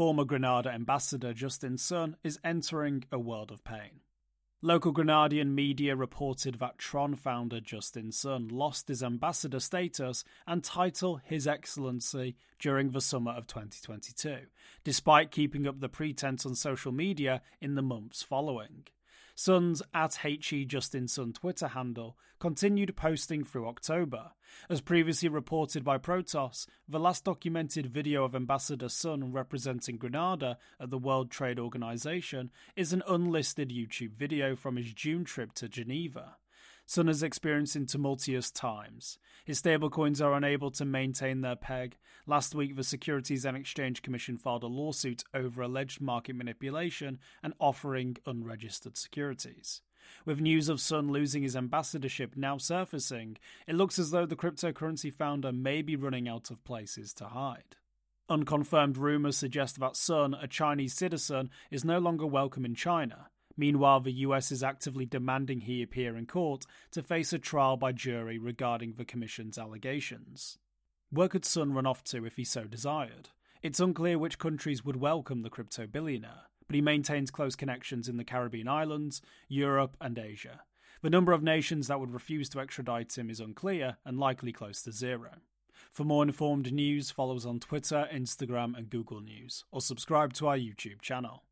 former Grenada ambassador Justin Sun is entering a world of pain. Local Grenadian media reported that Tron founder Justin Sun lost his ambassador status and title His Excellency during the summer of 2022, despite keeping up the pretense on social media in the months following. Sun's at HE Justin Sun Twitter handle continued posting through October. As previously reported by Protos, the last documented video of Ambassador Sun representing Grenada at the World Trade Organization is an unlisted YouTube video from his June trip to Geneva. Sun is experiencing tumultuous times. His stablecoins are unable to maintain their peg. Last week, the Securities and Exchange Commission filed a lawsuit over alleged market manipulation and offering unregistered securities. With news of Sun losing his ambassadorship now surfacing, it looks as though the cryptocurrency founder may be running out of places to hide. Unconfirmed rumours suggest that Sun, a Chinese citizen, is no longer welcome in China. Meanwhile, the US is actively demanding he appear in court to face a trial by jury regarding the Commission's allegations. Where could Sun run off to if he so desired? It's unclear which countries would welcome the crypto billionaire, but he maintains close connections in the Caribbean islands, Europe, and Asia. The number of nations that would refuse to extradite him is unclear and likely close to zero. For more informed news, follow us on Twitter, Instagram, and Google News, or subscribe to our YouTube channel.